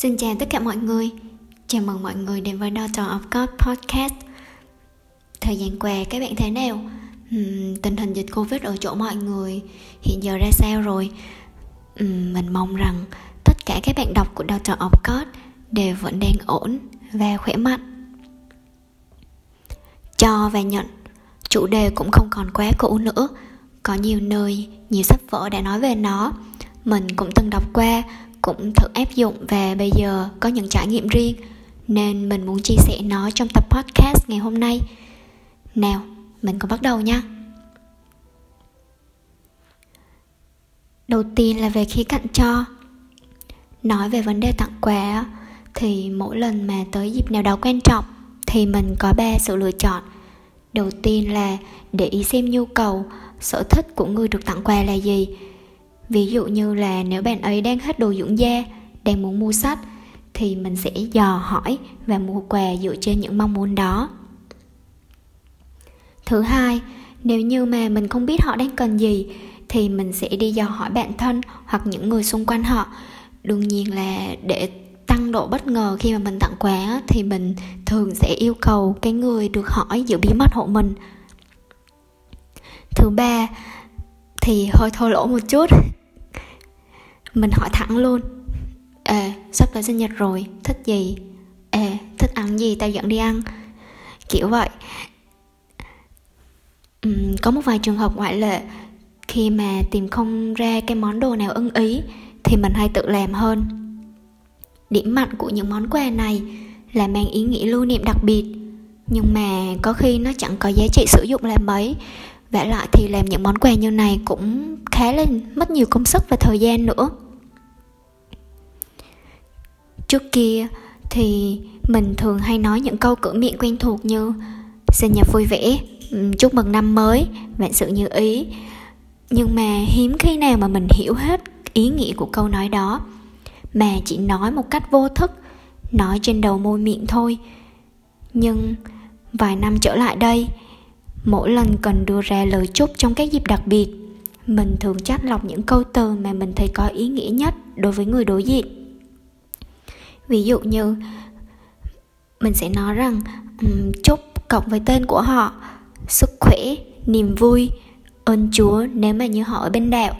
Xin chào tất cả mọi người. Chào mừng mọi người đến với Daughter of God Podcast. Thời gian qua các bạn thế nào? Uhm, tình hình dịch Covid ở chỗ mọi người hiện giờ ra sao rồi? Uhm, mình mong rằng tất cả các bạn đọc của Daughter of God đều vẫn đang ổn và khỏe mạnh. Cho và nhận Chủ đề cũng không còn quá cũ nữa. Có nhiều nơi, nhiều sách vở đã nói về nó. Mình cũng từng đọc qua cũng thử áp dụng và bây giờ có những trải nghiệm riêng, nên mình muốn chia sẻ nó trong tập podcast ngày hôm nay. Nào, mình cùng bắt đầu nha. Đầu tiên là về khía cạnh cho. Nói về vấn đề tặng quà thì mỗi lần mà tới dịp nào đó quan trọng thì mình có ba sự lựa chọn. Đầu tiên là để ý xem nhu cầu, sở thích của người được tặng quà là gì ví dụ như là nếu bạn ấy đang hết đồ dưỡng da, đang muốn mua sách, thì mình sẽ dò hỏi và mua quà dựa trên những mong muốn đó. Thứ hai, nếu như mà mình không biết họ đang cần gì, thì mình sẽ đi dò hỏi bạn thân hoặc những người xung quanh họ. Đương nhiên là để tăng độ bất ngờ khi mà mình tặng quà thì mình thường sẽ yêu cầu cái người được hỏi giữ bí mật hộ mình. Thứ ba, thì hơi thô lỗ một chút mình hỏi thẳng luôn. Ê sắp tới sinh nhật rồi thích gì? Ê thích ăn gì? Tao dẫn đi ăn. Kiểu vậy. Uhm, có một vài trường hợp ngoại lệ. Khi mà tìm không ra cái món đồ nào ưng ý thì mình hay tự làm hơn. Điểm mạnh của những món quà này là mang ý nghĩa lưu niệm đặc biệt. Nhưng mà có khi nó chẳng có giá trị sử dụng là mấy vả lại thì làm những món quà như này cũng khá là mất nhiều công sức và thời gian nữa. Trước kia thì mình thường hay nói những câu cửa miệng quen thuộc như sinh nhật vui vẻ chúc mừng năm mới, vạn sự như ý. Nhưng mà hiếm khi nào mà mình hiểu hết ý nghĩa của câu nói đó. Mà chỉ nói một cách vô thức, nói trên đầu môi miệng thôi. Nhưng vài năm trở lại đây mỗi lần cần đưa ra lời chúc trong các dịp đặc biệt mình thường chắt lọc những câu từ mà mình thấy có ý nghĩa nhất đối với người đối diện. Ví dụ như mình sẽ nói rằng um, chúc cộng với tên của họ sức khỏe niềm vui ơn chúa nếu mà như họ ở bên đạo.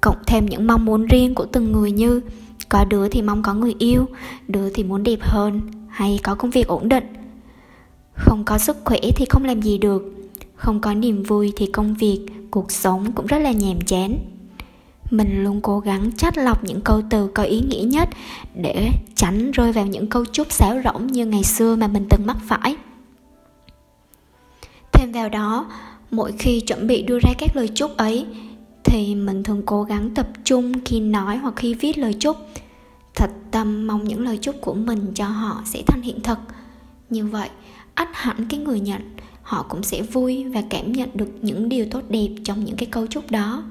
Cộng thêm những mong muốn riêng của từng người như có đứa thì mong có người yêu đứa thì muốn đẹp hơn hay có công việc ổn định. Không có sức khỏe thì không làm gì được không có niềm vui thì công việc, cuộc sống cũng rất là nhàm chán. Mình luôn cố gắng chắt lọc những câu từ có ý nghĩa nhất để tránh rơi vào những câu chúc xáo rỗng như ngày xưa mà mình từng mắc phải. Thêm vào đó, mỗi khi chuẩn bị đưa ra các lời chúc ấy, thì mình thường cố gắng tập trung khi nói hoặc khi viết lời chúc. Thật tâm mong những lời chúc của mình cho họ sẽ thành hiện thực. Như vậy, ắt hẳn cái người nhận họ cũng sẽ vui và cảm nhận được những điều tốt đẹp trong những cái câu chúc đó.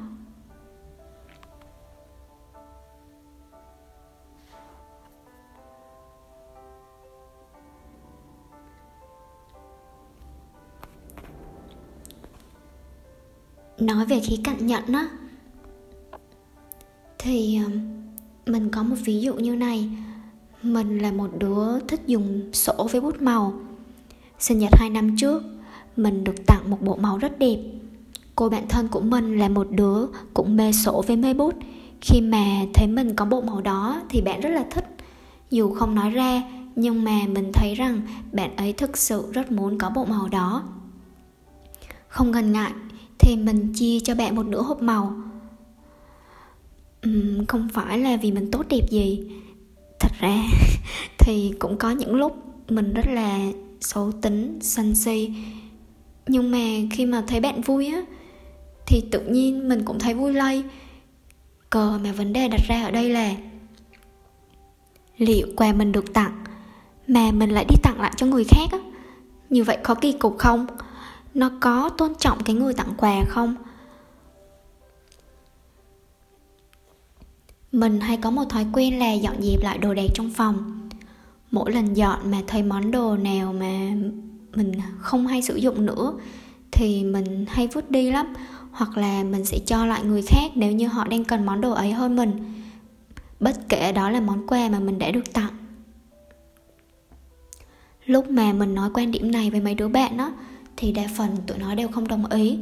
Nói về khía cạnh nhận á, thì mình có một ví dụ như này. Mình là một đứa thích dùng sổ với bút màu. Sinh nhật hai năm trước mình được tặng một bộ màu rất đẹp. Cô bạn thân của mình là một đứa cũng mê sổ với mê bút. Khi mà thấy mình có bộ màu đó thì bạn rất là thích. Dù không nói ra nhưng mà mình thấy rằng bạn ấy thực sự rất muốn có bộ màu đó. Không ngần ngại thì mình chia cho bạn một nửa hộp màu. Uhm, không phải là vì mình tốt đẹp gì. Thật ra thì cũng có những lúc mình rất là xấu tính sân si nhưng mà khi mà thấy bạn vui á, thì tự nhiên mình cũng thấy vui lây. Cờ mà vấn đề đặt ra ở đây là liệu quà mình được tặng mà mình lại đi tặng lại cho người khác á? Như vậy có kỳ cục không? Nó có tôn trọng cái người tặng quà không? Mình hay có một thói quen là dọn dẹp lại đồ đạc trong phòng. Mỗi lần dọn mà thấy món đồ nào mà mình không hay sử dụng nữa, thì mình hay vứt đi lắm. Hoặc là mình sẽ cho lại người khác nếu như họ đang cần món đồ ấy hơn mình. Bất kể đó là món quà mà mình đã được tặng. Lúc mà mình nói quan điểm này với mấy đứa bạn đó thì đa phần tụi nó đều không đồng ý.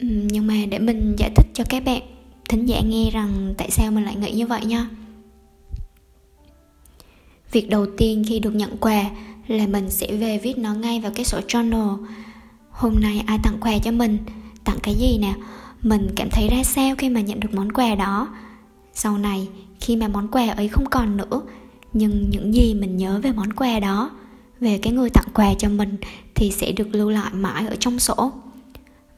Nhưng mà để mình giải thích cho các bạn thính giả nghe rằng tại sao mình lại nghĩ như vậy nha việc đầu tiên khi được nhận quà là mình sẽ về viết nó ngay vào cái sổ journal. Hôm nay ai tặng quà cho mình? Tặng cái gì nè? Mình cảm thấy ra sao khi mà nhận được món quà đó? Sau này, khi mà món quà ấy không còn nữa, nhưng những gì mình nhớ về món quà đó, về cái người tặng quà cho mình thì sẽ được lưu lại mãi ở trong sổ.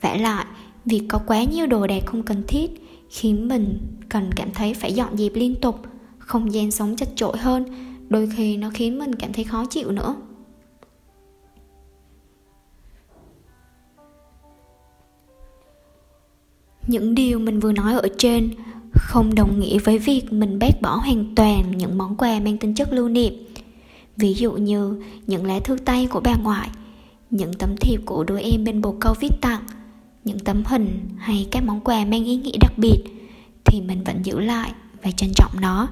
Vả lại, việc có quá nhiều đồ đạc không cần thiết khiến mình cần cảm thấy phải dọn dẹp liên tục, không gian sống chật chội hơn đôi khi nó khiến mình cảm thấy khó chịu nữa. Những điều mình vừa nói ở trên không đồng nghĩa với việc mình bác bỏ hoàn toàn những món quà mang tính chất lưu niệm. Ví dụ như những lá thư tay của bà ngoại, những tấm thiệp của đôi em bên bồ câu viết tặng, những tấm hình hay các món quà mang ý nghĩa đặc biệt, thì mình vẫn giữ lại và trân trọng nó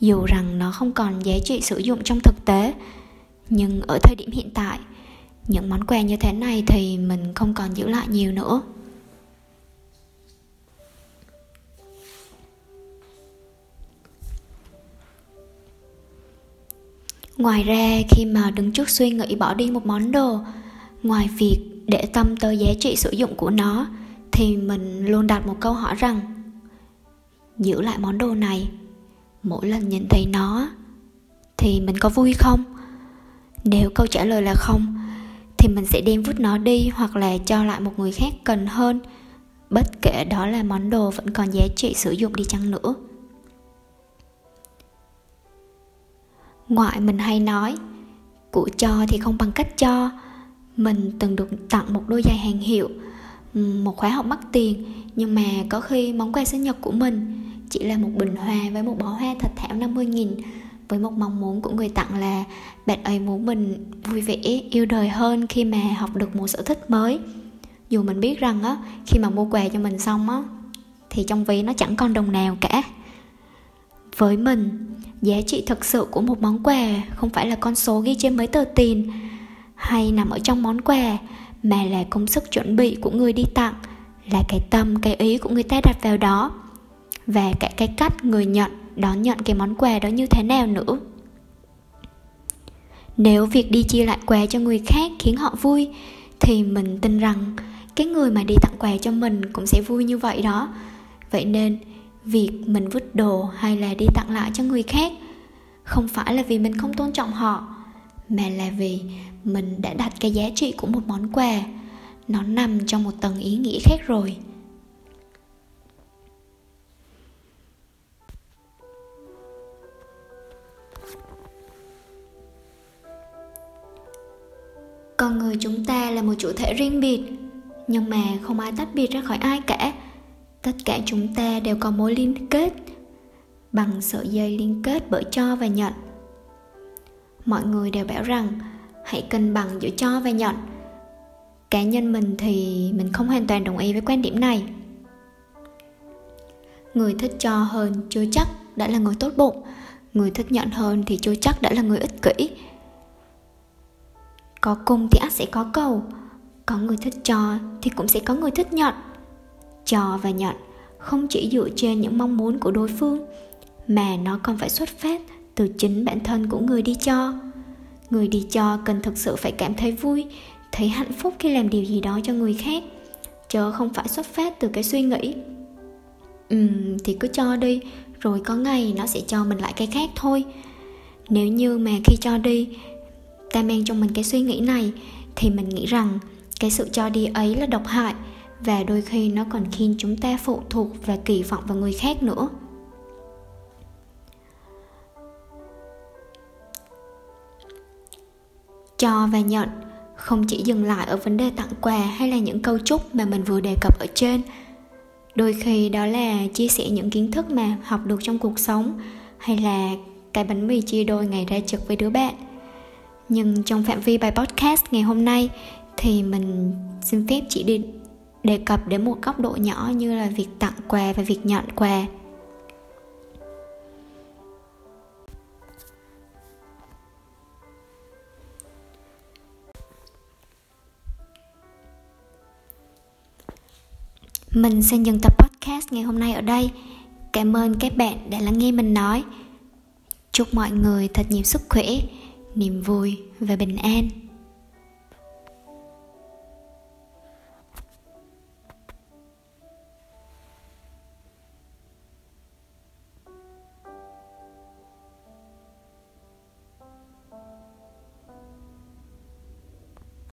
dù rằng nó không còn giá trị sử dụng trong thực tế, nhưng ở thời điểm hiện tại, những món quà như thế này thì mình không còn giữ lại nhiều nữa. Ngoài ra, khi mà đứng trước suy nghĩ bỏ đi một món đồ, ngoài việc để tâm tới giá trị sử dụng của nó, thì mình luôn đặt một câu hỏi rằng, giữ lại món đồ này mỗi lần nhìn thấy nó, thì mình có vui không? Nếu câu trả lời là không, thì mình sẽ đem vứt nó đi hoặc là cho lại một người khác cần hơn. Bất kể đó là món đồ vẫn còn giá trị sử dụng đi chăng nữa. Ngoại mình hay nói, của cho thì không bằng cách cho. Mình từng được tặng một đôi giày hàng hiệu, một khóa học mắc tiền, nhưng mà có khi món quà sinh nhật của mình chỉ là một bình hoa với một bó hoa thật thảo 50 nghìn. Với một mong muốn của người tặng là bạn ấy muốn mình vui vẻ, yêu đời hơn khi mà học được một sở thích mới. Dù mình biết rằng á, khi mà mua quà cho mình xong á, thì trong ví nó chẳng còn đồng nào cả. Với mình, giá trị thực sự của một món quà không phải là con số ghi trên mấy tờ tiền hay nằm ở trong món quà, mà là công sức chuẩn bị của người đi tặng, là cái tâm, cái ý của người ta đặt vào đó và cả cái cách người nhận, đón nhận cái món quà đó như thế nào nữa. Nếu việc đi chia lại quà cho người khác khiến họ vui, thì mình tin rằng cái người mà đi tặng quà cho mình cũng sẽ vui như vậy đó. Vậy nên, việc mình vứt đồ hay là đi tặng lại cho người khác không phải là vì mình không tôn trọng họ, mà là vì mình đã đặt cái giá trị của một món quà nó nằm trong một tầng ý nghĩa khác rồi. Con người chúng ta là một chủ thể riêng biệt, nhưng mà không ai tách biệt ra khỏi ai cả. Tất cả chúng ta đều có mối liên kết, bằng sợi dây liên kết bởi cho và nhận. Mọi người đều bảo rằng, hãy cân bằng giữa cho và nhận. Cá nhân mình thì mình không hoàn toàn đồng ý với quan điểm này. Người thích cho hơn chưa chắc đã là người tốt bụng người thích nhận hơn thì chưa chắc đã là người ích kỷ. Có cung thì ắt sẽ có cầu. Có người thích cho thì cũng sẽ có người thích nhận. Cho và nhận không chỉ dựa trên những mong muốn của đối phương, mà nó còn phải xuất phát từ chính bản thân của người đi cho. Người đi cho cần thực sự phải cảm thấy vui, thấy hạnh phúc khi làm điều gì đó cho người khác, chứ không phải xuất phát từ cái suy nghĩ. Ừ thì cứ cho đi rồi có ngày nó sẽ cho mình lại cái khác thôi. Nếu như mà khi cho đi, ta mang trong mình cái suy nghĩ này, thì mình nghĩ rằng cái sự cho đi ấy là độc hại, và đôi khi nó còn khiến chúng ta phụ thuộc và kỳ vọng vào người khác nữa. Cho và nhận không chỉ dừng lại ở vấn đề tặng quà hay là những câu chúc mà mình vừa đề cập ở trên đôi khi đó là chia sẻ những kiến thức mà học được trong cuộc sống, hay là cái bánh mì chia đôi ngày ra trực với đứa bạn. Nhưng trong phạm vi bài podcast ngày hôm nay thì mình xin phép chỉ đi đề cập đến một góc độ nhỏ như là việc tặng quà và việc nhận quà. Mình xin dừng tập podcast ngày hôm nay ở đây. Cảm ơn các bạn đã lắng nghe mình nói. Chúc mọi người thật nhiều sức khỏe, niềm vui và bình an.